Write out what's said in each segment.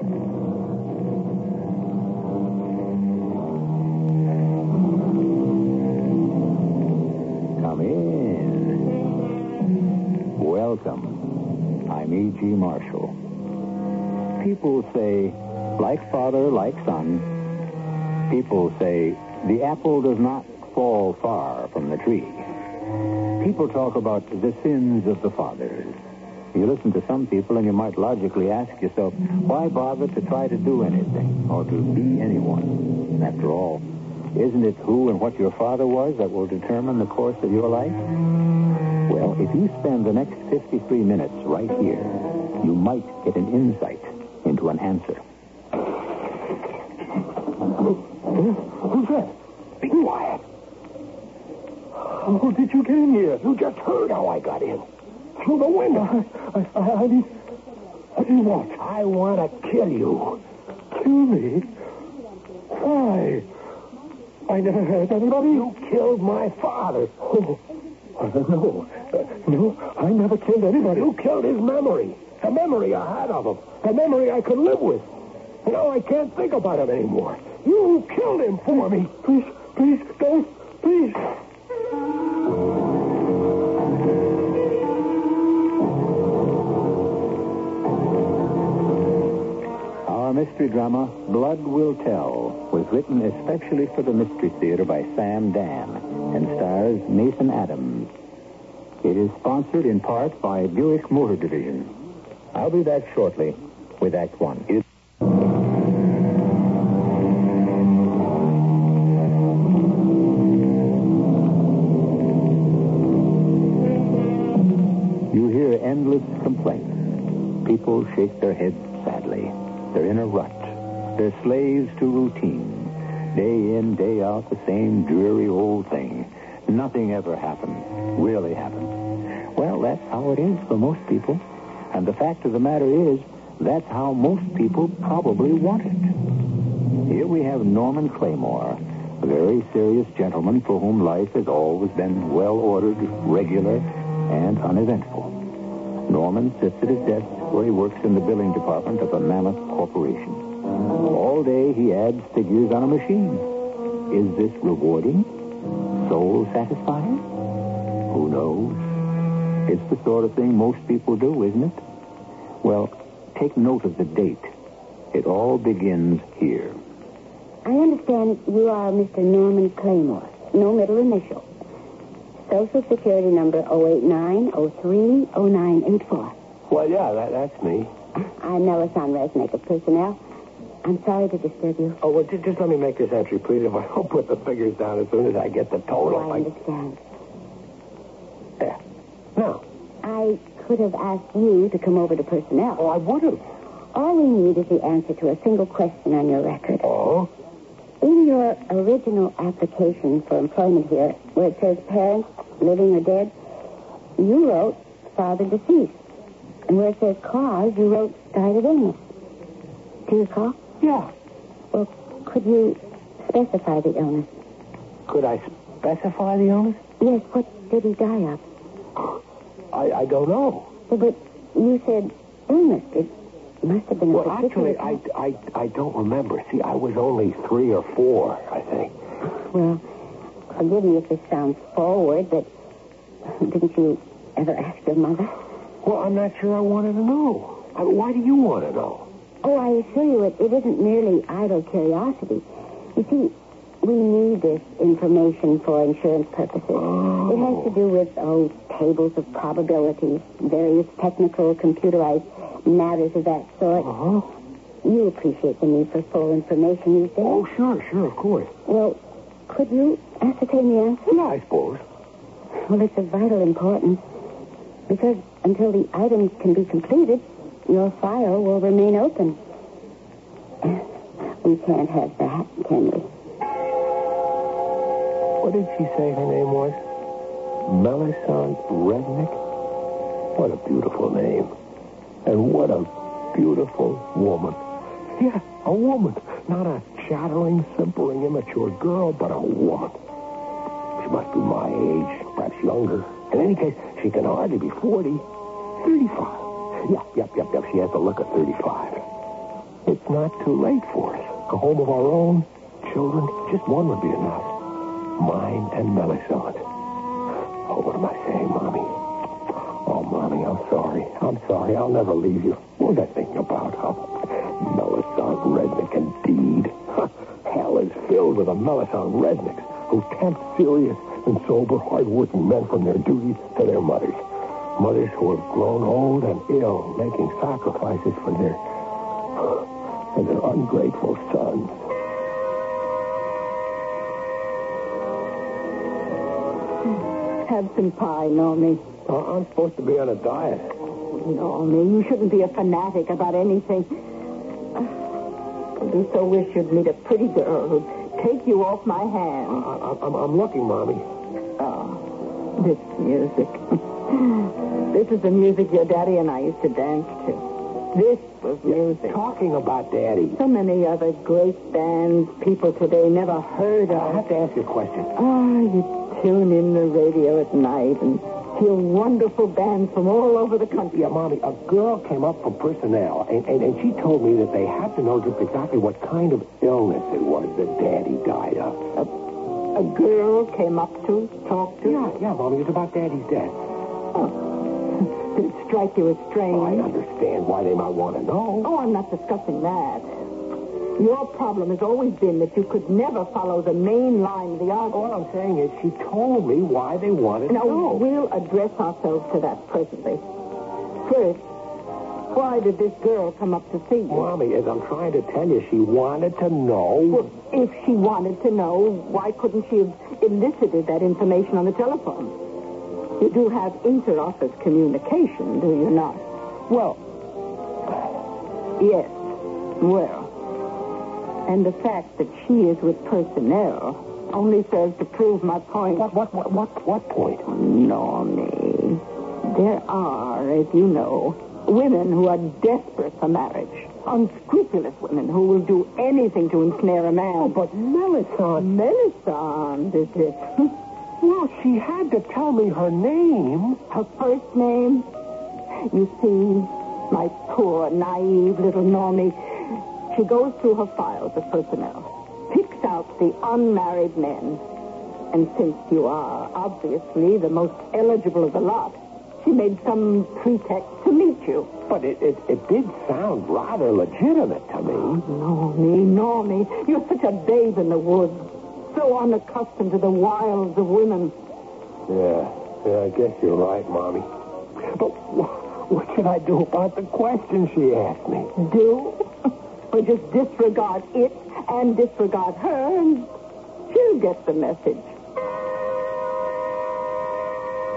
Come in. Welcome. I'm E.G. Marshall. People say, like father, like son. People say, the apple does not fall far from the tree. People talk about the sins of the fathers. You listen to some people and you might logically ask yourself, why bother to try to do anything or to be anyone? After all, isn't it who and what your father was that will determine the course of your life? Well, if you spend the next 53 minutes right here, you might get an insight into an answer. Who's that? Be quiet. How did you get in here? You just heard how I got in. Through the window. I, I, I mean, what do you want? I want to kill you. Kill me? Why? I never hurt anybody. You killed my father. Oh, no. Uh, no, I never killed anybody. You killed his memory. The memory I had of him. The memory I could live with. Now I can't think about it anymore. You killed him for me. Please, please, don't. Please. Mystery drama, Blood Will Tell, was written especially for the Mystery Theater by Sam Dann and stars Nathan Adams. It is sponsored in part by Buick Motor Division. I'll be back shortly with Act One. You hear endless complaints. People shake their heads sadly. They're in a rut. They're slaves to routine. Day in, day out, the same dreary old thing. Nothing ever happens, really happens. Well, that's how it is for most people. And the fact of the matter is, that's how most people probably want it. Here we have Norman Claymore, a very serious gentleman for whom life has always been well ordered, regular, and uneventful. Norman sits at his desk where he works in the billing department of a mammoth corporation. All day he adds figures on a machine. Is this rewarding? Soul satisfying? Who knows? It's the sort of thing most people do, isn't it? Well, take note of the date. It all begins here. I understand you are Mr. Norman Claymore. No middle initial. Social Security number 089030984. Well, yeah, that, that's me. I'm Melisande Resnick of Personnel. I'm sorry to disturb you. Oh, well, just, just let me make this entry, please. If I don't put the figures down as soon as I get the total. I understand. There. Now. I could have asked you to come over to Personnel. Oh, I would have. All we need is the answer to a single question on your record. Oh? In your original application for employment here, where it says parents, living or dead, you wrote father deceased. And where it says cause, you wrote died of illness. Do you recall? Yeah. Well, could you specify the illness? Could I specify the illness? Yes, what did he die of? I, I don't know. Well, but you said illness. It must have been a Well, actually, I, I, I don't remember. See, I was only three or four, I think. Well, forgive me if this sounds forward, but didn't you ever ask your mother? Well, I'm not sure I wanted to know. I mean, why do you want to know? Oh, I assure you, it, it isn't merely idle curiosity. You see, we need this information for insurance purposes. It has to do with, oh, tables of probabilities, various technical, computerized matters of that sort. Uh-huh. You appreciate the need for full information these days. Oh, sure, sure, of course. Well, could you ascertain the answer? Yeah, I suppose. Well, it's of vital importance. Because until the items can be completed, your file will remain open. We can't have that, can we? What did she say her name was? Melisande Rednick? What a beautiful name. And what a beautiful woman. Yeah, a woman. Not a chattering, simpering, immature girl, but a woman. She must be my age, perhaps younger. In any case, she can hardly be 40. 35. Yep, yep, yep, yep. She has the look of 35. It's not too late for us. A home of our own, children, just one would be enough. Mine and Melisande. Oh, what am I saying, Mommy? Oh, Mommy, I'm sorry. I'm sorry. I'll never leave you. What was I thinking about? Oh, How Melisande Rednick, indeed. Hell is filled with a Melisande Rednicks who tempt serious and sober, hard-working men from their duties to their mothers. Mothers who have grown old and ill, making sacrifices for their for their ungrateful sons. Have some pie, Normie. Uh, I'm supposed to be on a diet. Normie, you shouldn't be a fanatic about anything. I do so wish you'd meet a pretty girl who'd take you off my hand. I, I'm, I'm looking, Mommy. Oh, this music. This is the music your daddy and I used to dance to. This was music. Talking about Daddy. So many other great bands people today never heard I of. have to ask you a question. Ah, you tune in the radio at night and hear wonderful bands from all over the country. Yeah, Mommy, a girl came up from personnel, and, and, and she told me that they have to know just exactly what kind of illness it was that Daddy died of. A girl came up to talk to. Yeah, yeah, Mommy, it's about Daddy's death. Did strike you as strange? Oh, I understand why they might want to know. Oh, I'm not discussing that. Your problem has always been that you could never follow the main line of the argument. All I'm saying is she told me why they wanted to Now, know. we'll address ourselves to that presently. First, why did this girl come up to see you? Mommy, as I'm trying to tell you, she wanted to know. Well, if she wanted to know, why couldn't she have elicited that information on the telephone? You do have inter-office communication, do you not? Well, Yes. Well. And the fact that she is with personnel only serves to prove my point. what, what, what, what, what point? Normie, there are, as you know, women who are desperate for marriage. Unscrupulous women who will do anything to ensnare a man. Oh, but Melisande. Melisande, is it? Well, she had to tell me her name. Her first name? You see, my poor, naive little Normie, she goes through her files of personnel, picks out the unmarried men. And since you are obviously the most eligible of the lot, she made some pretext to meet you. But it, it, it did sound rather legitimate to me. Oh, Normie, Normie, you're such a babe in the woods, so unaccustomed to the wiles of women. Yeah, yeah, I guess you're right, Mommy. But wh- what should I do about the question she asked me? do? Or just disregard it and disregard her, and she'll get the message.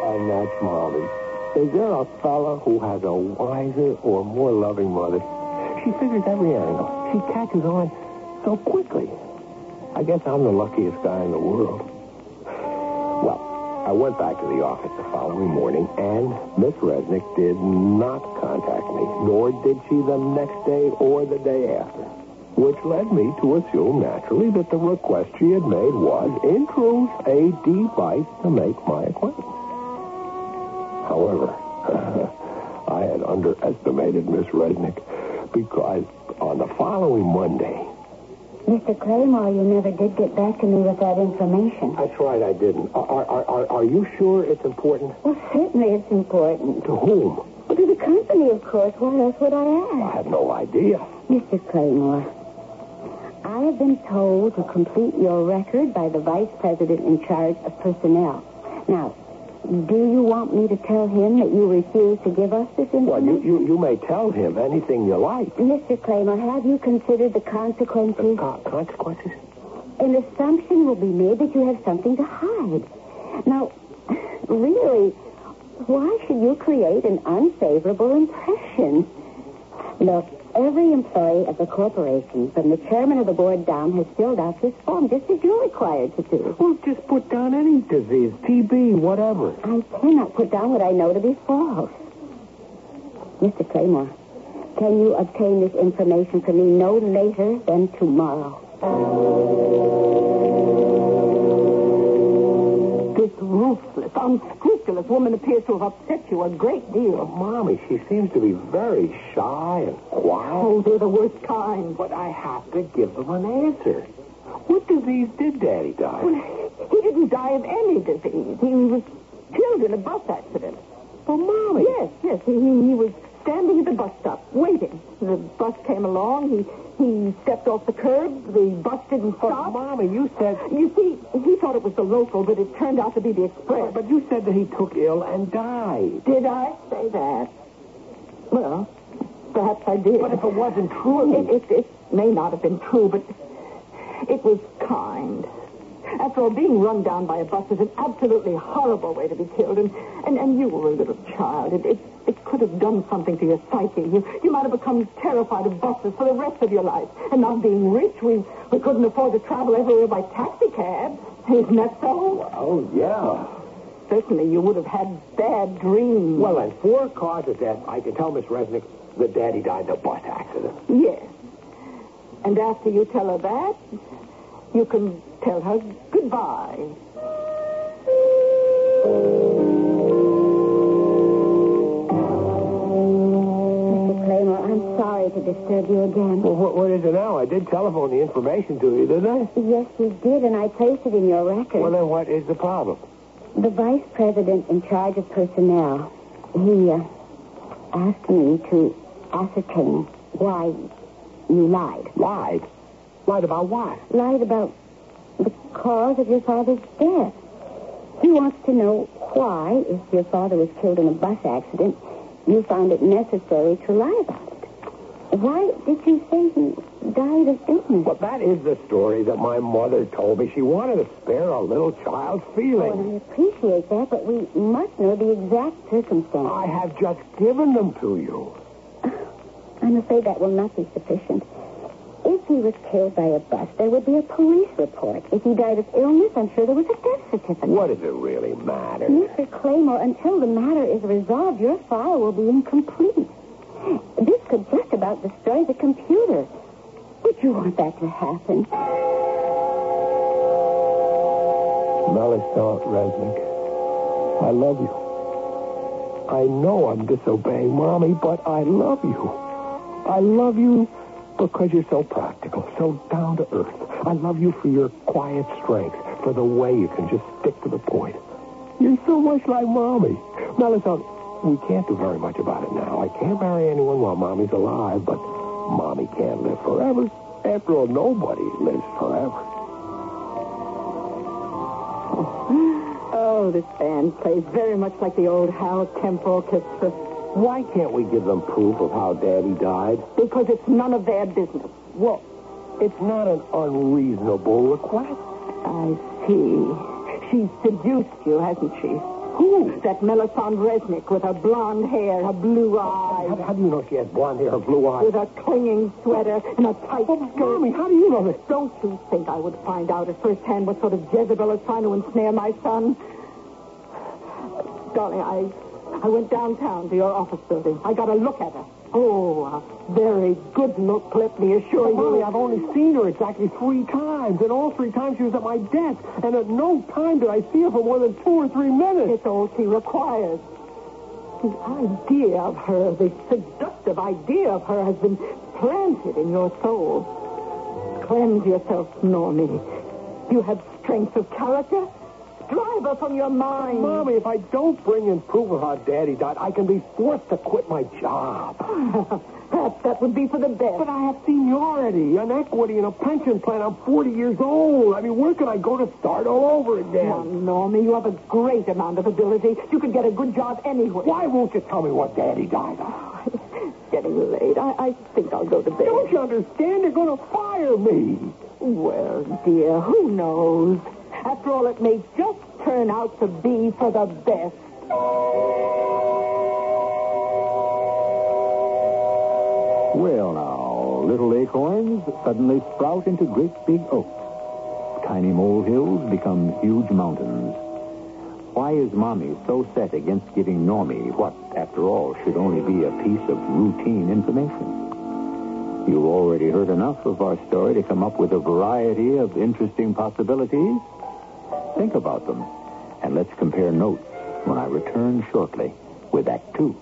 And that's Molly. Is there a fella who has a wiser or more loving mother? She figures every angle. She catches on so quickly. I guess I'm the luckiest guy in the world. Well, I went back to the office the following morning, and Miss Resnick did not contact me, nor did she the next day or the day after. Which led me to assume, naturally, that the request she had made was, in truth, a device to make my acquaintance. However, I had underestimated Miss Rednick because on the following Monday, Mr. Claymore, you never did get back to me with that information. that's right, I didn't. Are, are, are, are you sure it's important? Well, certainly it's important. To whom? Well, to the company, of course. Why else would I ask? I have no idea. Mr. Claymore, I have been told to complete your record by the vice president in charge of personnel. Now, do you want me to tell him that you refuse to give us this information? Well, you, you, you may tell him anything you like. Mr. Claymore, have you considered the The consequences? co- consequences? An assumption will be made that you have something to hide. Now, really, why should you create an unfavorable impression? Look, every employee of the corporation, from the chairman of the board down, has filled out this form, just as you're required to do. Well, just put down any disease, TB, whatever. I cannot put down what I know to be false. Mr. Claymore, can you obtain this information for me no later than tomorrow? Unscrupulous woman appears to have upset you a great deal. Mommy, she seems to be very shy and quiet. Oh, they're the worst kind. But I have to give them an answer. What disease did Daddy die? of? Well, he didn't die of any disease. He was killed in a bus accident. Oh, Mommy. Yes, yes. He, he, he was standing at the bus stop, waiting. The bus came along. He he stepped off the curb. The bus didn't But, stop. Mommy, you said... You see, he thought it was the local, but it turned out to be the express. But you said that he took ill and died. Did I say that? Well, perhaps I did. But if it wasn't true... It, it, it may not have been true, but it was kind. After all, being run down by a bus is an absolutely horrible way to be killed, and, and, and you were a little child. It, it, it could have done something to your psyche. You, you might have become terrified of buses for the rest of your life. And not being rich, we, we couldn't afford to travel everywhere by taxi cab. Isn't that so? Oh, yeah. Certainly, you would have had bad dreams. Well, then, four cause of death, I can tell Miss Resnick that Daddy died in a bus accident. Yes. And after you tell her that, you can tell her goodbye. Disturb you again. Well, what, what is it now? I did telephone the information to you, didn't I? Yes, you did, and I placed it in your record. Well, then what is the problem? The vice president in charge of personnel, he uh, asked me to ascertain why you lied. Lied? Lied about what? Lied about the cause of your father's death. He wants to know why, if your father was killed in a bus accident, you found it necessary to lie about it. Why did you say he died of illness? Well, that is the story that my mother told me. She wanted to spare a little child's Oh, feelings. and I appreciate that, but we must know the exact circumstances. I have just given them to you. I'm afraid that will not be sufficient. If he was killed by a bus, there would be a police report. If he died of illness, I'm sure there was a death certificate. What does it really matter? Mr. Claymore, until the matter is resolved, your file will be incomplete. This could just about destroy the computer. Would you want that to happen? Melisande Resnick, I love you. I know I'm disobeying Mommy, but I love you. I love you because you're so practical, so down to earth. I love you for your quiet strength, for the way you can just stick to the point. You're so much like Mommy. Melisande, we can't do very much about it now. I can't marry anyone while Mommy's alive, but Mommy can't live forever. After all, nobody lives forever. Oh, this band plays very much like the old Hal Kemp Orchestra Why can't we give them proof of how Daddy died? because it's none of their business. Well, it's not an unreasonable request. I see. She's seduced you, hasn't she? Who? That Melisande Resnick with her blonde hair, her blue How, eyes, how do you know she has blonde hair and blue eyes? with a clinging sweater and a tight Oh, skirt. Mommy, how do you know this? Don't you think I would find out at first hand what sort of Jezebel is trying to ensnare my son? Darling, I I went downtown to your office building. I got a look at her. Oh, a very good look, let me assure you. You. I've only seen her exactly three times, and all three times she was at my desk, and at no time did I see her for more than two or three minutes. It's all she requires. The idea of her, the seductive idea of her has been planted in your soul. Cleanse yourself, Normie. You have strength of character. Drive her from your mind. Mommy, if I don't bring in proof of how Daddy died, I can be forced to quit my job. Perhaps that would be for the best. But I have seniority, an equity, and a pension plan. I'm 40 years old. I mean, where could I go to start all over again? Now, Normie, you have a great amount of ability. You could get a good job anywhere. Why won't you tell me what Daddy died of? It's getting late. I, I think I'll go to bed. Don't you understand? They're going to fire me. Well, dear, who knows? After all, it may just turn out to be for the best. Well, now, little acorns suddenly sprout into great big oaks. Tiny molehills become huge mountains. Why is Mommy so set against giving Normie what, after all, should only be a piece of routine information? You've already heard enough of our story to come up with a variety of interesting possibilities. Think about them and let's compare notes when I return shortly with Act Two.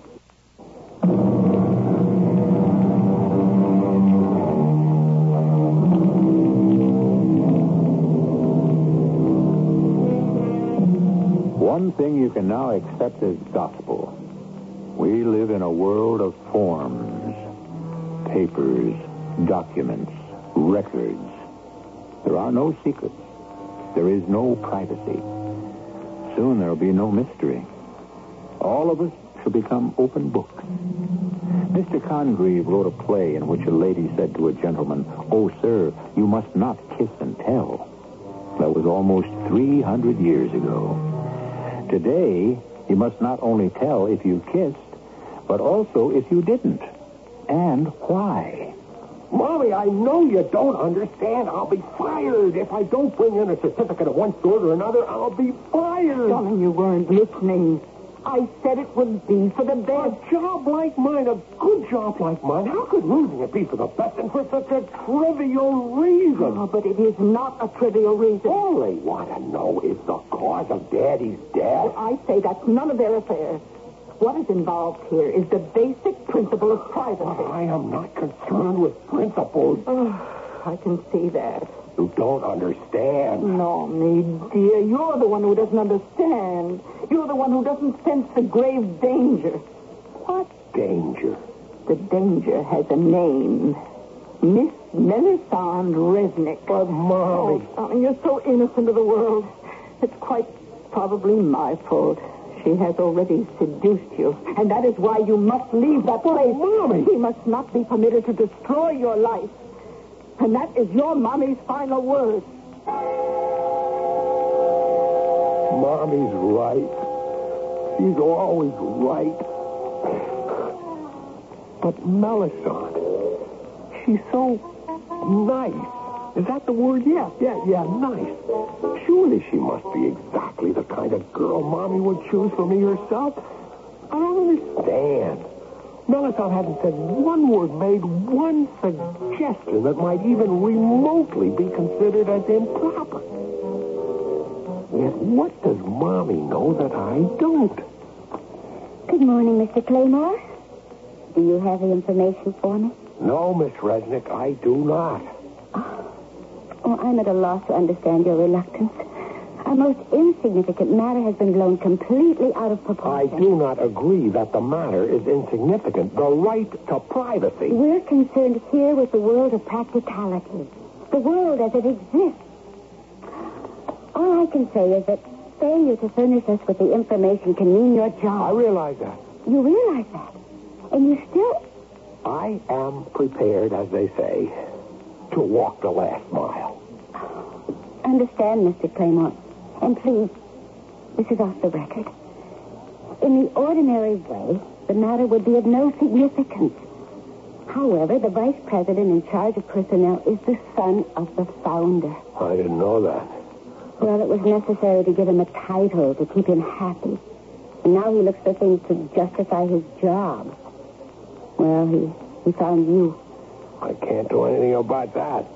One thing you can now accept as gospel. We live in a world of forms, papers, documents, records. There are no secrets. There is no privacy. Soon there'll be no mystery. All of us shall become open books. Mr. Congreve wrote a play in which a lady said to a gentleman, Oh, sir, you must not kiss and tell. That was almost 300 years ago. Today, you must not only tell if you kissed, but also if you didn't. And why. Mommy, I know you don't understand. I'll be fired. If I don't bring in a certificate of one sort or another, I'll be fired. Darling, you weren't listening. I said it would be for the A job like mine, a good job like mine, how could losing it be for the best and for such a trivial reason? Oh, but it is not a trivial reason. All they want to know is the cause of Daddy's death. I say that's none of their affair. What is involved here is the basic principle of privacy. Oh, I am not concerned with principles. Oh, I can see that. You don't understand. No, me dear, you're the one who doesn't understand. You're the one who doesn't sense the grave danger. What danger? The danger has a name. Miss Melisande Resnick. But, Mommy. Oh, darling, you're so innocent of the world. It's quite probably my fault. She has already seduced you, and that is why you must leave that place. Mommy. She must not be permitted to destroy your life. And that is your mommy's final word. Mommy's right. She's always right. But Melisande, she's so nice. Is that the word? Yeah, yeah, yeah, nice. Surely she must be exactly the kind of girl Mommy would choose for me herself. I don't understand. Melisande hasn't said one word, made one suggestion that might even remotely be considered as improper. Yet what does Mommy know that I don't? Good morning, Mr. Claymore. Do you have the information for me? No, Miss Resnick, I do not. Oh, Oh, I'm at a loss to understand your reluctance. A most insignificant matter has been blown completely out of proportion. I do not agree that the matter is insignificant. The right to privacy. We're concerned here with the world of practicality. The world as it exists. All I can say is that failure to furnish us with the information can mean your job. I realize that. You realize that. And you still... I am prepared, as they say, to walk the last mile. Understand, Mr. Claymore. And please, this is off the record. In the ordinary way, the matter would be of no significance. However, the vice president in charge of personnel is the son of the founder. I didn't know that. Well, it was necessary to give him a title to keep him happy. And now he looks for things to justify his job. Well, he, he found you. I can't do anything about that.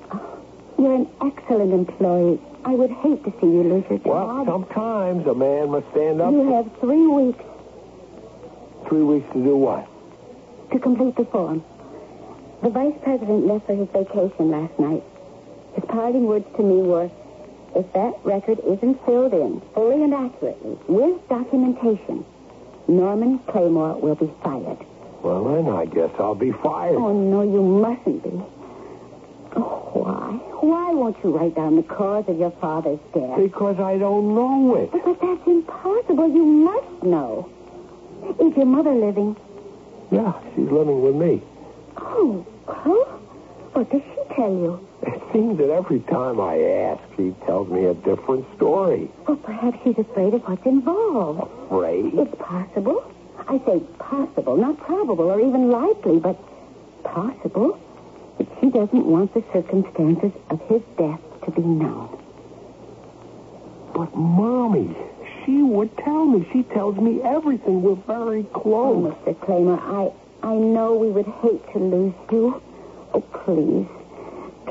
You're an excellent employee. I would hate to see you lose your Well, job. sometimes a man must stand up you have three weeks three weeks to do what? to complete the form. The vice president left for his vacation last night. His parting words to me were, if that record isn't filled in fully and accurately with documentation, Norman Claymore will be fired. Well, then I guess I'll be fired. Oh, no, you mustn't be. Oh, why? Why won't you write down the cause of your father's death? Because I don't know it. But that's impossible. You must know. Is your mother living? Yeah, she's living with me. Oh, well, what does she tell you? It seems that every time I ask, she tells me a different story. Well, perhaps she's afraid of what's involved. Afraid? It's possible. I say possible, not probable or even likely, but possible she doesn't want the circumstances of his death to be known. But, Mommy, she would tell me. She tells me everything. We're very Oh, close. Mr. Claymore, I, I know we would hate to lose you. Oh, please,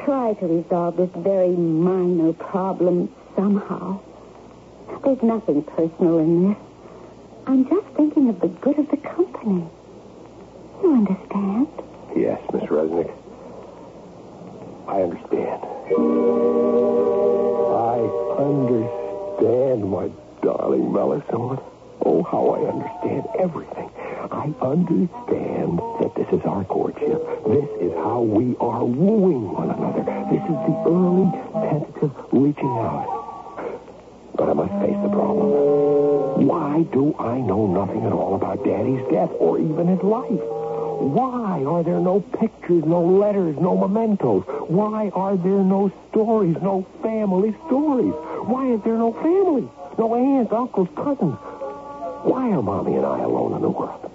try to resolve this very minor problem somehow. There's nothing personal in this. I'm just thinking of the good of the company. You understand? Yes, Miss Resnick. I understand. I understand, my darling Melisande. Oh, how I understand everything. I understand that this is our courtship. This is how we are wooing one another. This is the early, tentative reaching out. But I must face the problem. Why do I know nothing at all about Daddy's death or even his life? Why are there no pictures, no letters, no mementos? Why are there no stories, no family stories? Why is there no family? No aunts, uncles, cousins? Why are Mommy and I alone in the world?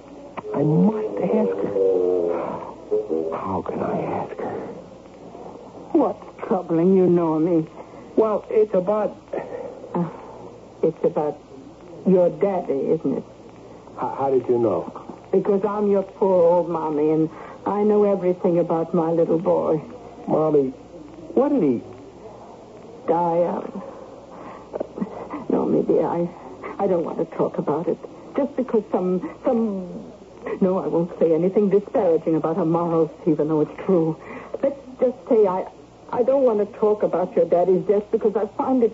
I must ask her. How can I ask her? What's troubling you, Normie? Well, it's about... Uh, it's about your daddy, isn't it? How, how did you know? Because I'm your poor old mommy, and I know everything about my little boy. Mommy, what did he... Die of? No, maybe I... I don't want to talk about it. Just because some... some... No, I won't say anything disparaging about her morals, even though it's true. Let's just say I... I don't want to talk about your daddy's death because I find it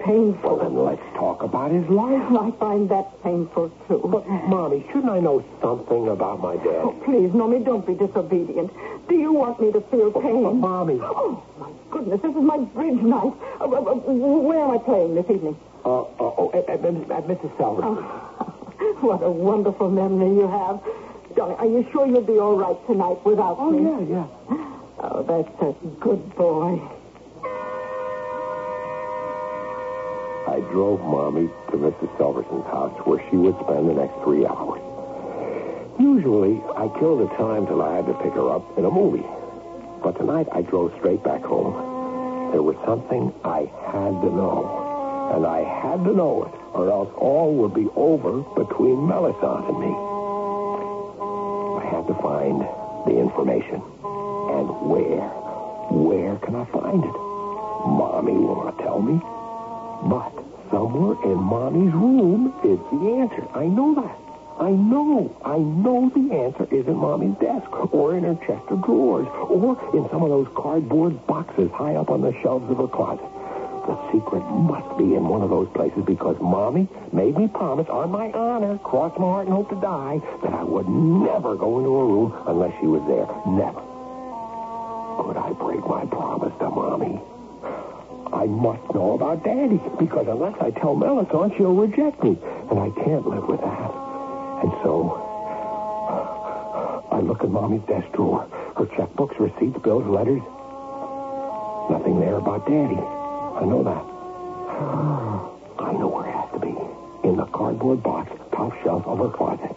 painful. Well, then let's talk about his life. I find that painful, too. But, Mommy, shouldn't I know something about my dad? Oh, please, Normie, don't be disobedient. Do you want me to feel pain? But, Mommy... Oh, my goodness, this is my bridge night. Uh, uh, uh, where am I playing this evening? Uh, uh, oh, at, at, at Mrs. Selver's. Oh, what a wonderful memory you have. Darling, are you sure you'll be all right tonight without Oh, me? Oh, yeah, yeah. Oh, that's a good boy. I drove Mommy to Mrs. Silverson's house where she would spend the next three hours. Usually, I killed the time till I had to pick her up in a movie. But tonight, I drove straight back home. There was something I had to know. And I had to know it, or else all would be over between Melisande and me. I had to find the information. And where? Where can I find it? Mommy will not tell me. But somewhere in Mommy's room is the answer. I know that. I know. I know the answer is in Mommy's desk or in her chest of drawers or in some of those cardboard boxes high up on the shelves of her closet. The secret must be in one of those places because Mommy made me promise on my honor, cross my heart and hope to die, that I would never go into her room unless she was there. Never. Could I break my promise to Mommy? I must know about Daddy, because unless I tell Melisande, she'll reject me, and I can't live with that. And so, uh, I look in Mommy's desk drawer. Her checkbooks, receipts, bills, letters. Nothing there about Daddy. I know that. I know where it has to be. In the cardboard box, top shelf of her closet.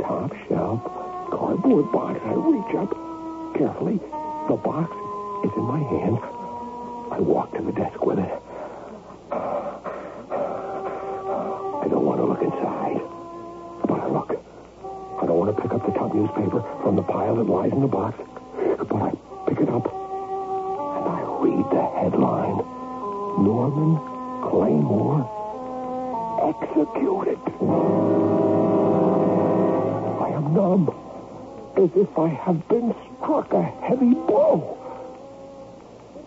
Top shelf, cardboard box. I reach up carefully. The box is in my hand. I walk to the desk with it. I don't want to look inside, but I look. I don't want to pick up the top newspaper from the pile that lies in the box, but I pick it up and I read the headline Norman Claymore executed. I am numb, as if I have been struck a heavy blow.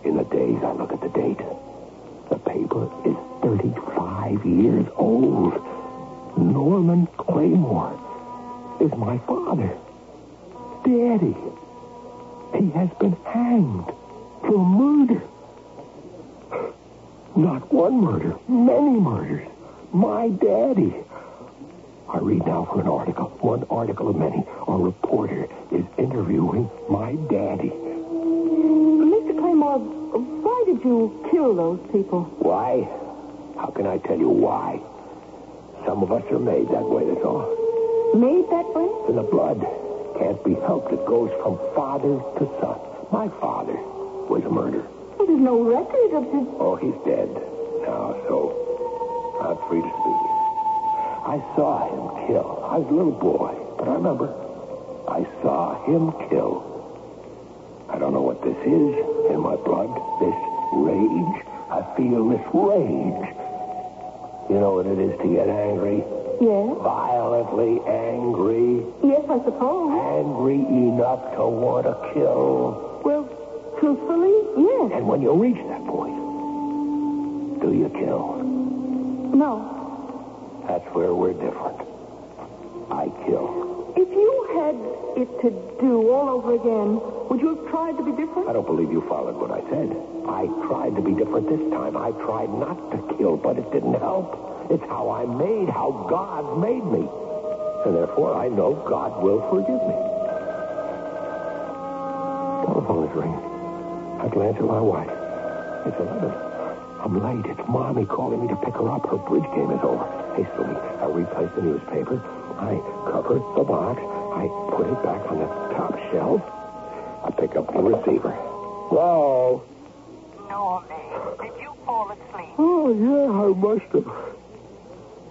In a daze, I look at the date. The paper is 35 years old. Norman Claymore is my father. Daddy. He has been hanged for murder. Not one murder, many murders. My daddy. I read now for an article, one article of many. A reporter is interviewing my daddy. Mr. Claymore, why did you kill those people? Why? How can I tell you why? Some of us are made that way, that's all. Made that way? In the blood. Can't be helped. It goes from father to son. My father was a murderer. Well, there's no record of his... Oh, he's dead now, so I'm free to speak. I saw him kill. I was a little boy, but I remember. I saw him kill. I don't know what this is in my blood, this rage. I feel this rage. You know what it is to get angry? Yes? Violently angry. Yes, I suppose. Angry enough to want to kill. Well, truthfully, yes. And when you reach that point, do you kill? No. That's where we're different. I kill. If you had it to do all over again, would you have tried to be different? I don't believe you followed what I said. I tried to be different this time. I tried not to kill, but it didn't help. It's how I'm made, how God made me. And therefore, I know God will forgive me. Telephone is ringing. I glance at my wife. It's 11. I'm late. It's Mommy calling me to pick her up. Her bridge game is over. Hastily, I replace the newspaper. I cover the box. I put it back on the top shelf. I pick up the receiver. Hello? Normie, did you fall asleep? Oh, yeah, I must have.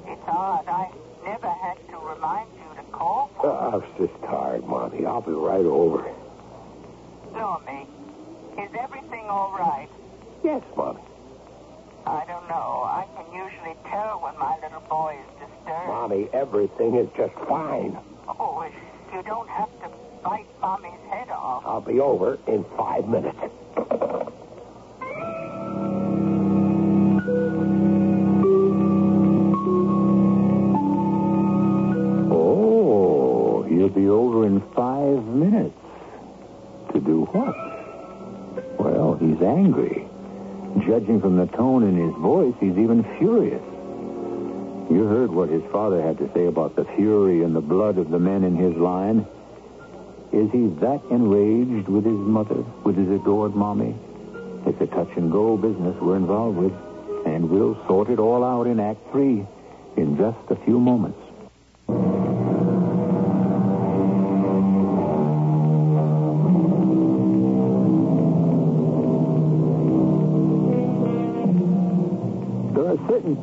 It's odd. I never had to remind you to call. Uh, I was just tired, Mommy. I'll be right over. Normie, is everything all right? Yes, Mommy. I don't know. I can usually tell when my little boy is disturbed. Mommy, everything is just fine. Oh, you don't have to bite Mommy's head off. I'll be over in five minutes. Oh, he'll be over in five minutes. To do what? Well, he's angry. Judging from the tone in his voice, he's even furious. You heard what his father had to say about the fury and the blood of the men in his line. Is he that enraged with his mother, with his adored mommy? It's a touch and go business we're involved with, and we'll sort it all out in Act Three in just a few moments.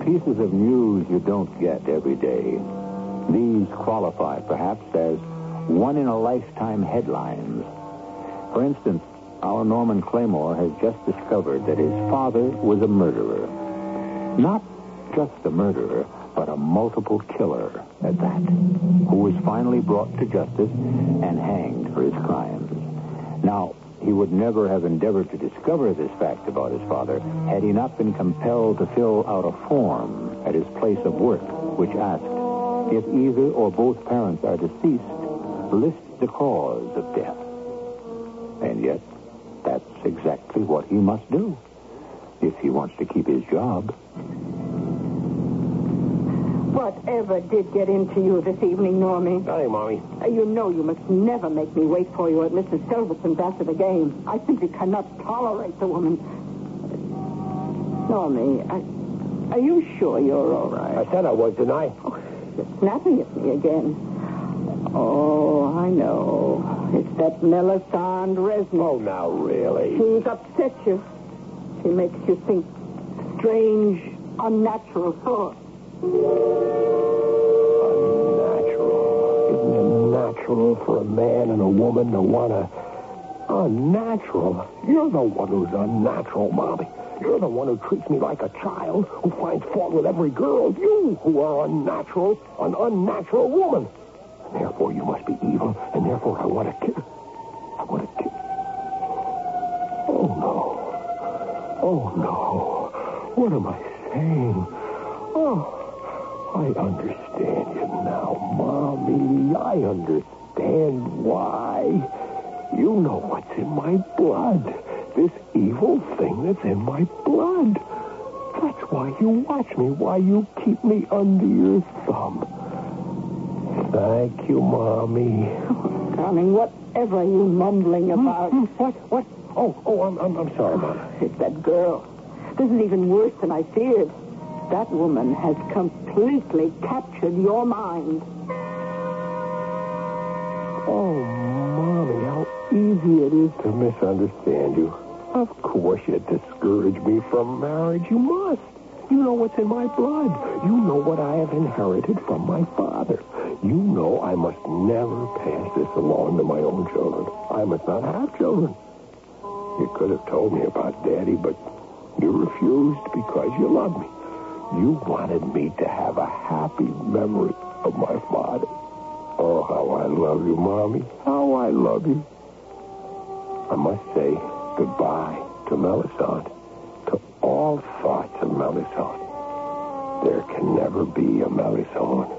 Pieces of news you don't get every day. These qualify, perhaps, as one in a lifetime headlines. For instance, our Norman Claymore has just discovered that his father was a murderer. Not just a murderer, but a multiple killer at that, who was finally brought to justice and hanged for his crimes. Now, he would never have endeavored to discover this fact about his father had he not been compelled to fill out a form at his place of work, which asked, if either or both parents are deceased, list the cause of death. And yet, that's exactly what he must do if he wants to keep his job. Whatever did get into you this evening, Normie? Hey, Mommy. Uh, You know you must never make me wait for you at Mrs. Silverson's after the game. I simply cannot tolerate the woman. Normie, I, are you sure you're all right? I said I was, didn't I? Oh, you're snapping at me again. Oh, I know. It's that Melisande Resnick. Oh, now, really? She's upset you. She makes you think strange, unnatural thoughts. Unnatural. Isn't it natural for a man and a woman to want to... Unnatural? You're the one who's unnatural, Bobby. You're the one who treats me like a child, who finds fault with every girl. You who are unnatural, an unnatural woman. And therefore you must be evil, and therefore I want to kill... I want to kill... Oh, no. Oh, no. What am I saying? Oh... I understand you now, Mommy. I understand why. You know what's in my blood. This evil thing that's in my blood. That's why you watch me, why you keep me under your thumb. Thank you, Mommy. Darling, whatever are you mumbling hmm, about? Hmm, what? What? Oh, oh, I'm, I'm, I'm sorry, Mom. It's that girl. This is even worse than I feared. That woman has completely captured your mind. Oh, Mommy, how easy it is to misunderstand you. Of course you discourage me from marriage. You must. You know what's in my blood. You know what I have inherited from my father. You know I must never pass this along to my own children. I must not have children. You could have told me about Daddy, but you refused because you love me. You wanted me to have a happy memory of my father. Oh, how I love you, Mommy. How I love you. I must say goodbye to Melisande, to all thoughts of Melisande. There can never be a Melisande.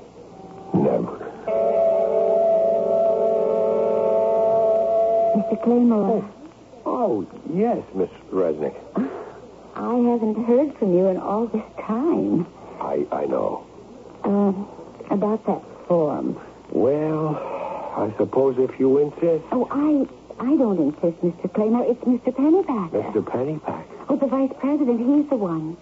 Never. Mr. Claymore, oh, oh, yes, Miss Resnick. I haven't heard from you in all this time. I, I know. Um, about that form. Well, I suppose if you insist, Oh, I I don't insist, Mr. Claymore. It's Mr. Pennypacker. Mr. Pennypack, Oh, the vice president. He's the one.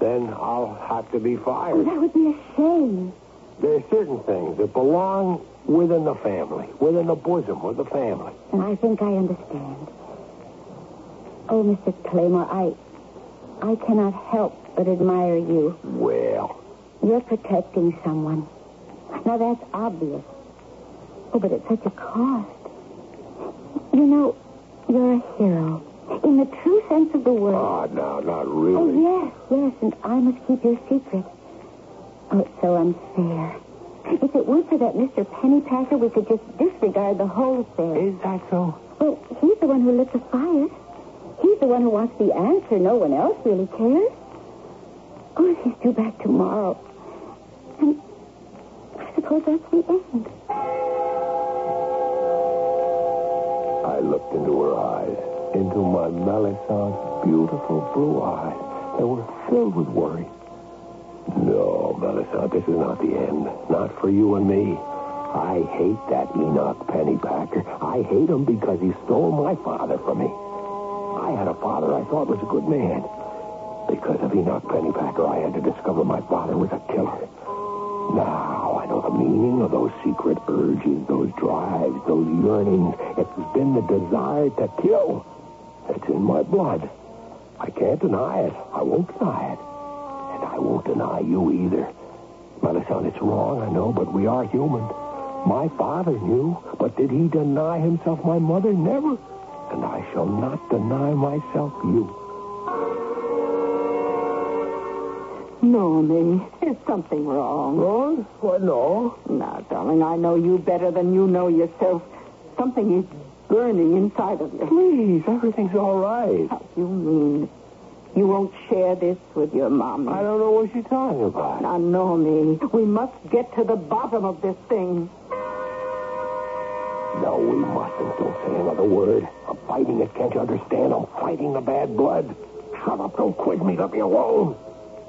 then I'll have to be Oh, fired. that would be a shame. There are certain things that belong within the family, within the bosom of the family. And I think I understand. Oh, Mr. Claymore, I I cannot help but admire you. Well, You're protecting someone. Now that's obvious. Oh, but at such a cost. You know, you're a hero. In the true sense of the word. ah, no, not really. Oh, yes, yes, and I must keep your secret. Oh, it's so unfair. If it weren't for that Mr. Pennypacker, we could just disregard the whole affair. Is that so? Well, he's the one who lit the fire. He's the one who wants the answer. No one else really cares. Oh, he's due back tomorrow. And I suppose that's the end. I looked into her eyes, into my Melisande's beautiful blue eyes. They were filled with worry. No, Melisande, this is not the end. Not for you and me. I hate that Enoch Pennypacker. I hate him because he stole my father from me. I had a father I thought was a good man. Because of Enoch Pennypacker, I had to discover my father was a killer. Now I know the meaning of those secret urges, those drives, those yearnings. It's been the desire to kill. It's in my blood. I can't deny it. I won't deny it. And I won't deny you either. Melisande, it's wrong, I know, but we are human. My father knew, but did he deny himself my mother? Never. And I shall not deny myself you. Normie, there's something wrong? Wrong? What, no. Now, darling, I know you better than you know yourself. Something is burning inside of you. Please, everything's all right. How do you mean? You won't share this with your mommy? I don't know what you're talking about. Now, Normie, we must get to the bottom of this thing. No, we mustn't. Don't say another word. I'm fighting it. Can't you understand? I'm fighting the bad blood. Shut up. Don't quiz me. Let me alone.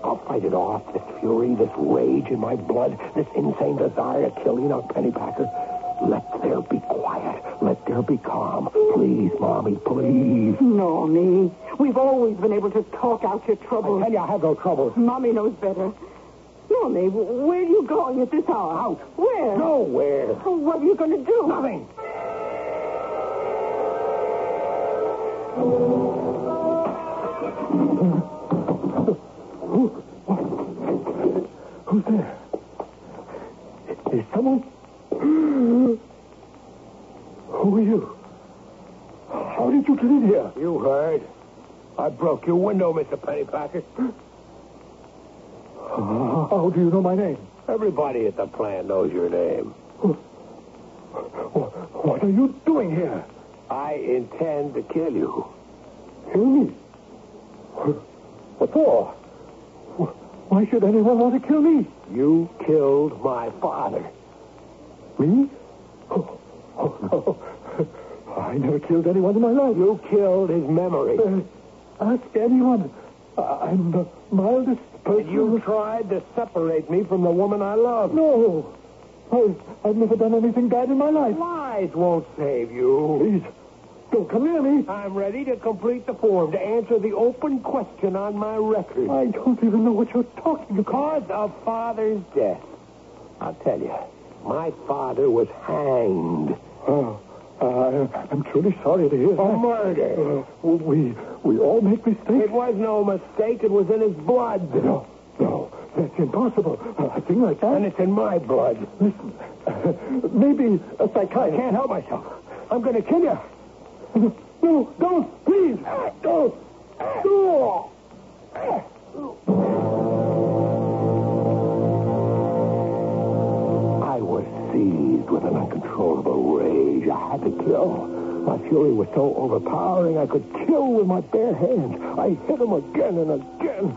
I'll fight it off. This fury, this rage in my blood, this insane desire to kill Enoch Pennypacker. Let there be quiet. Let there be calm. Please, Mommy, please. Normie, we've always been able to talk out your I troubles. tell you, I have no troubles. Mommy knows better. Normie, where are you going at this hour? Out. Where? Nowhere. Oh, What are you going to do? Nothing. Who's there? Is someone? Who are you? How did you get in here? You heard. I broke your window, Mr. Pennypacker. How do you know my name? Everybody at the plant knows your name. What are you doing here? I intend to kill you. Kill me? What for? Why should anyone want to kill me? You killed my father. Me? Oh, oh no. I never killed anyone in my life. You killed his memory. Uh, ask anyone. I'm the mildest person. you tried to separate me from the woman I love. No. I, I've never done anything bad in my life. Lies won't save you. Please, don't come near me. I'm ready to complete the form to answer the open question on my record. I don't even know what you're talking about. Cause of father's death. I'll tell you. My father was hanged. Oh, I'm truly sorry to hear oh, that. A murder. Uh, we we all make mistakes. It was no mistake. It was in his blood. No, no, that's impossible. A thing like that. And it's in my blood. Listen, uh, maybe a psychiatrist. I can't help myself. I'm going to kill you. No, don't, please, don't. No. I was seized with an uncontrollable fury was so overpowering I could kill with my bare hands. I hit him again and again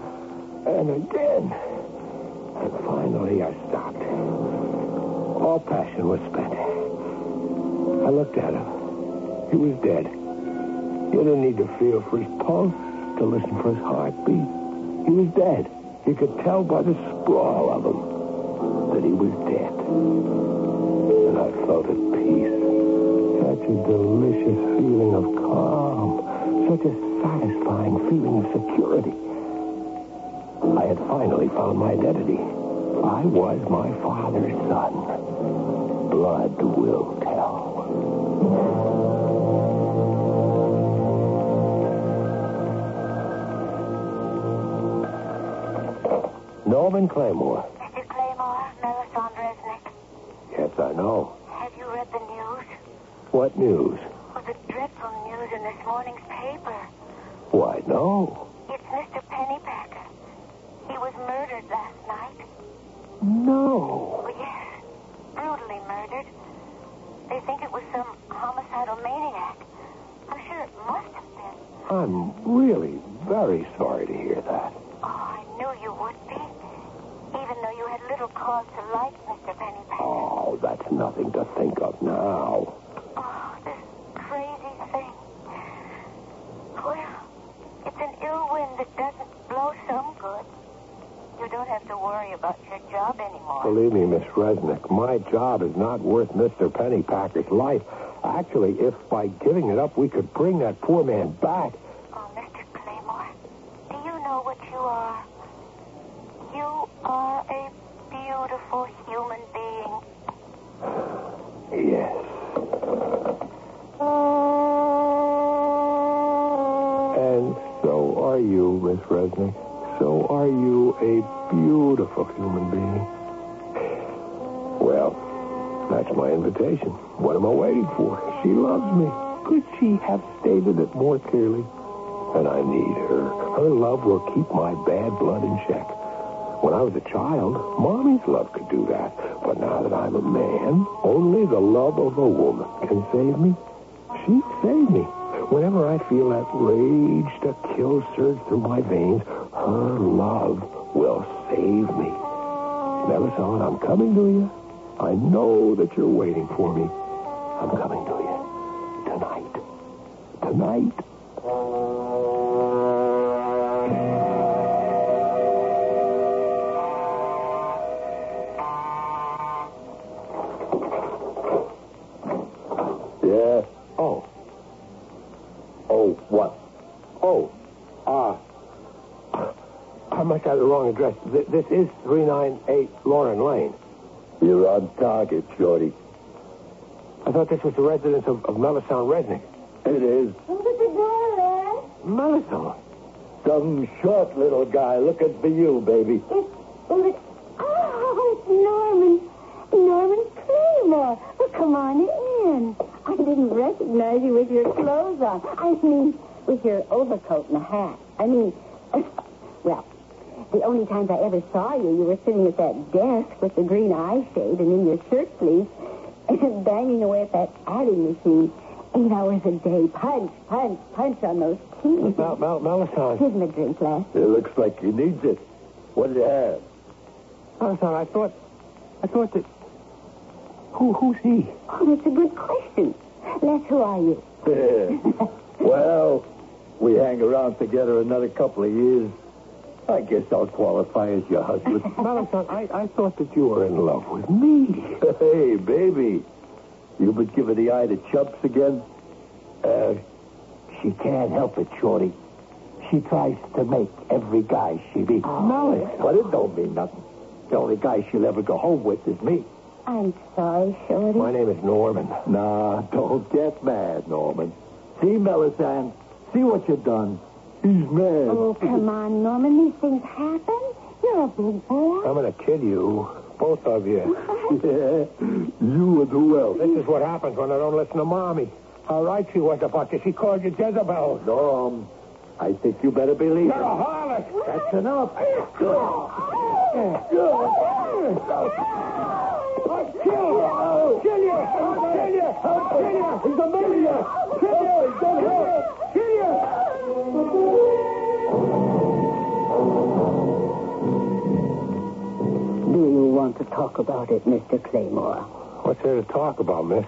and again. And finally I stopped. All passion was spent. I looked at him. He was dead. You didn't need to feel for his pulse, to listen for his heartbeat. He was dead. You could tell by the sprawl of him that he was dead. And I felt at peace. Such a delicious feeling of calm. Such a satisfying feeling of security. I had finally found my identity. I was my father's son. Blood will tell. Norman Claymore. Know. have you read the news? What news? Well, the dreadful news in this morning's paper. Why, no. It's Mr. Pennypacker. He was murdered last night. No. Oh, yes. Brutally murdered. They think it was some homicidal maniac. I'm sure it must have been. I'm really very sorry to hear that. Oh, I knew you would be. Even though you had little cause to like Mr. Pennypacker. Oh, that's nothing to think of now. Oh, this crazy thing. Well, it's an ill wind that doesn't blow some good. You don't have to worry about your job anymore. Believe me, Miss Resnick, my job is not worth Mr. Pennypacker's life. Actually, if by giving it up we could bring that poor man back. Oh, Mr. Claymore, do you know what you are? You are a beautiful human being. Yes. And so are you, Miss Resnick. So are you a beautiful human being. Well, that's my invitation. What am I waiting for? She loves me. Could she have stated it more clearly? And I need her. Her love will keep my bad blood in check. When I was a child, Mommy's love could do that. But now that I'm a man, only the love of a woman can save me. She saved me. Whenever I feel that rage to kill surge through my veins, her love will save me. Melisande, I'm coming to you. I know that you're waiting for me. I'm coming to you. Tonight. Tonight. Wrong address. Th- This is 398 Lauren Lane. You're on target, Shorty. I thought this was the residence of, of Melisande Resnick. It is. Open the door, Len. Melisande? Some short little guy looking for you, baby. It's, it's, oh, it's Norman. Norman Claymore. Well, come on in. I didn't recognize you with your clothes on. I mean, with your overcoat and a hat. I mean, well, the only times I ever saw you, you were sitting at that desk with the green eye shade and in your shirt sleeves and banging away at that adding machine. Eight hours a day. Punch, punch, punch on those keys. Mel, Mel, Melisande. Give him a drink, Les. It looks like he needs it. What did you have? Oh, Melisande, I thought, I thought that, who, who's he? Oh, that's a good question. Les, who are you? well, we hang around together another couple of years. I guess I'll qualify as your husband. Melisande, I, I thought that you were in love with me. hey, baby. You been giving the eye to chumps again? Uh, she can't help it, Shorty. She tries to make every guy she meets. Melisande. But it don't mean nothing. The only guy she'll ever go home with is me. I'm sorry, Shorty. My name is Norman. Nah, don't get mad, Norman. See, Melisande, see what you've done. He's mad. Oh, come on, Norman. These things happen. You're a big boy. I'm going to kill you, both of you. yeah, you and who else? This is what happens when I don't listen to Mommy. How right she was about you. She called you Jezebel. Norm, I think you better believe You're it. a harlot. That's enough. Good. Good. I'll kill you! I'll kill you! I'll kill you! I'll kill you! He's a maniac! Kill you! Kill you! Kill you! Want to talk about it, Mr. Claymore? What's there to talk about, miss?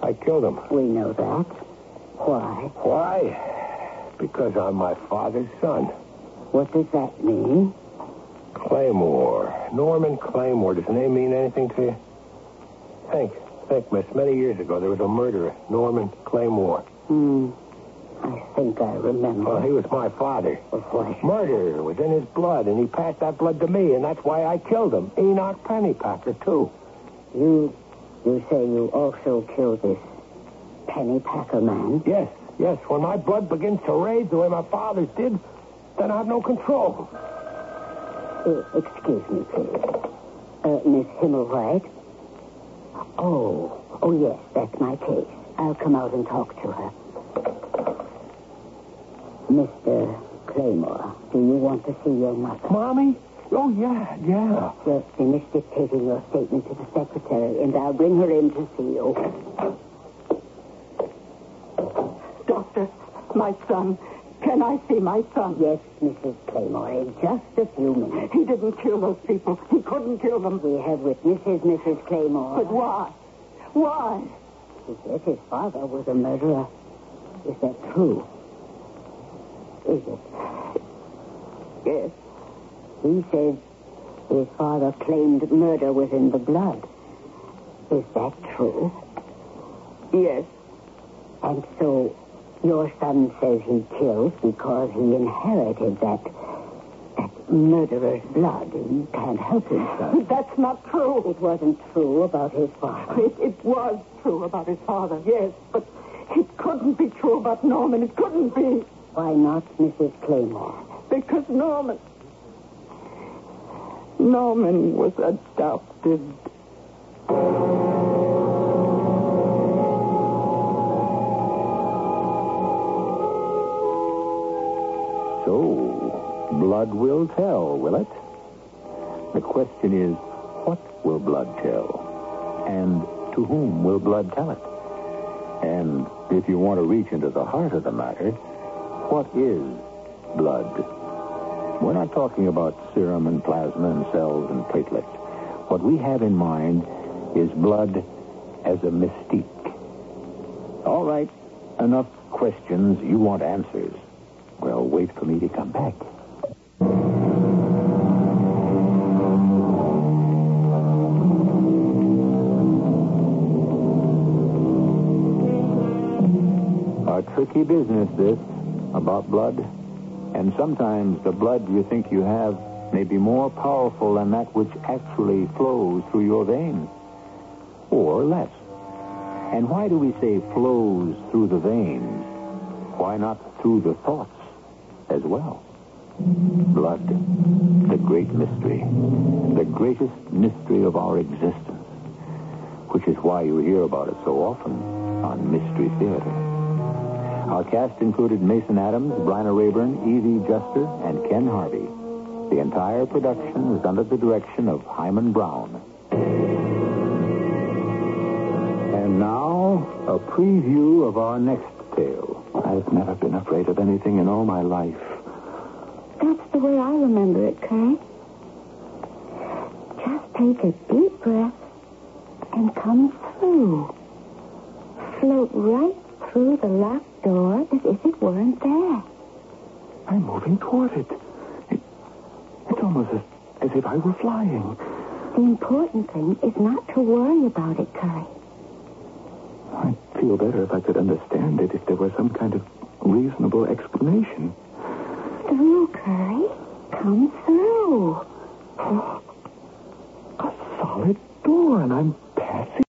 I killed him. We know that. Why? Why? Because I'm my father's son. What does that mean? Claymore. Norman Claymore. Does the name mean anything to you? Think. Think, miss. Many years ago, there was a murderer, Norman Claymore. Hmm. I think I remember. Well, he was my father. Why? Murder was in his blood, and he passed that blood to me, and that's why I killed him. Enoch Pennypacker, too. You, you say you also killed this Pennypacker man? Yes, yes. When my blood begins to rage the way my father's did, then I have no control. Uh, excuse me, please. Uh, Miss Himmelwright? Oh, oh yes, that's my case. I'll come out and talk to her. Mr. Claymore, do you want to see your mother? Mommy? Oh, yeah, yeah. Just finish dictating your statement to the secretary, and I'll bring her in to see you. Doctor, my son. Can I see my son? Yes, Mrs. Claymore, in just a few minutes. He didn't kill those people. He couldn't kill them. We have witnesses, Mrs. Claymore. But why? Why? He says his father was a murderer. Is that true? Is it? Yes. He says his father claimed murder was in the blood. Is that true? Yes. And so your son says he killed because he inherited that that murderer's blood. He can't help himself. That's not true. It wasn't true about his father. It, it was true about his father, yes, but it couldn't be true about Norman. It couldn't be. Why not, Mrs. Claymore? Because Norman. Norman was adopted. So, blood will tell, will it? The question is, what will blood tell? And to whom will blood tell it? And if you want to reach into the heart of the matter, what is blood? We're not talking about serum and plasma and cells and platelets. What we have in mind is blood as a mystique. All right, enough questions. You want answers. Well, wait for me to come back. Tricky business, this, about blood. And sometimes the blood you think you have may be more powerful than that which actually flows through your veins. Or less. And why do we say flows through the veins? Why not through the thoughts as well? Blood, the great mystery, the greatest mystery of our existence, which is why you hear about it so often on Mystery Theater. Our cast included Mason Adams, Bryna Raeburn, Evie Juster, and Ken Harvey. The entire production was under the direction of Himan Brown. And now, a preview of our next tale. I've never been afraid of anything in all my life. That's the way I remember it, Kay. Just take a deep breath and come through. Float right through the locked door as if it weren't there. I'm moving toward it. it it's almost as, as if I were flying. The important thing is not to worry about it, Curry. I'd feel better if I could understand it, if there were some kind of reasonable explanation. Through, Curry. Come through. A solid door, and I'm passing.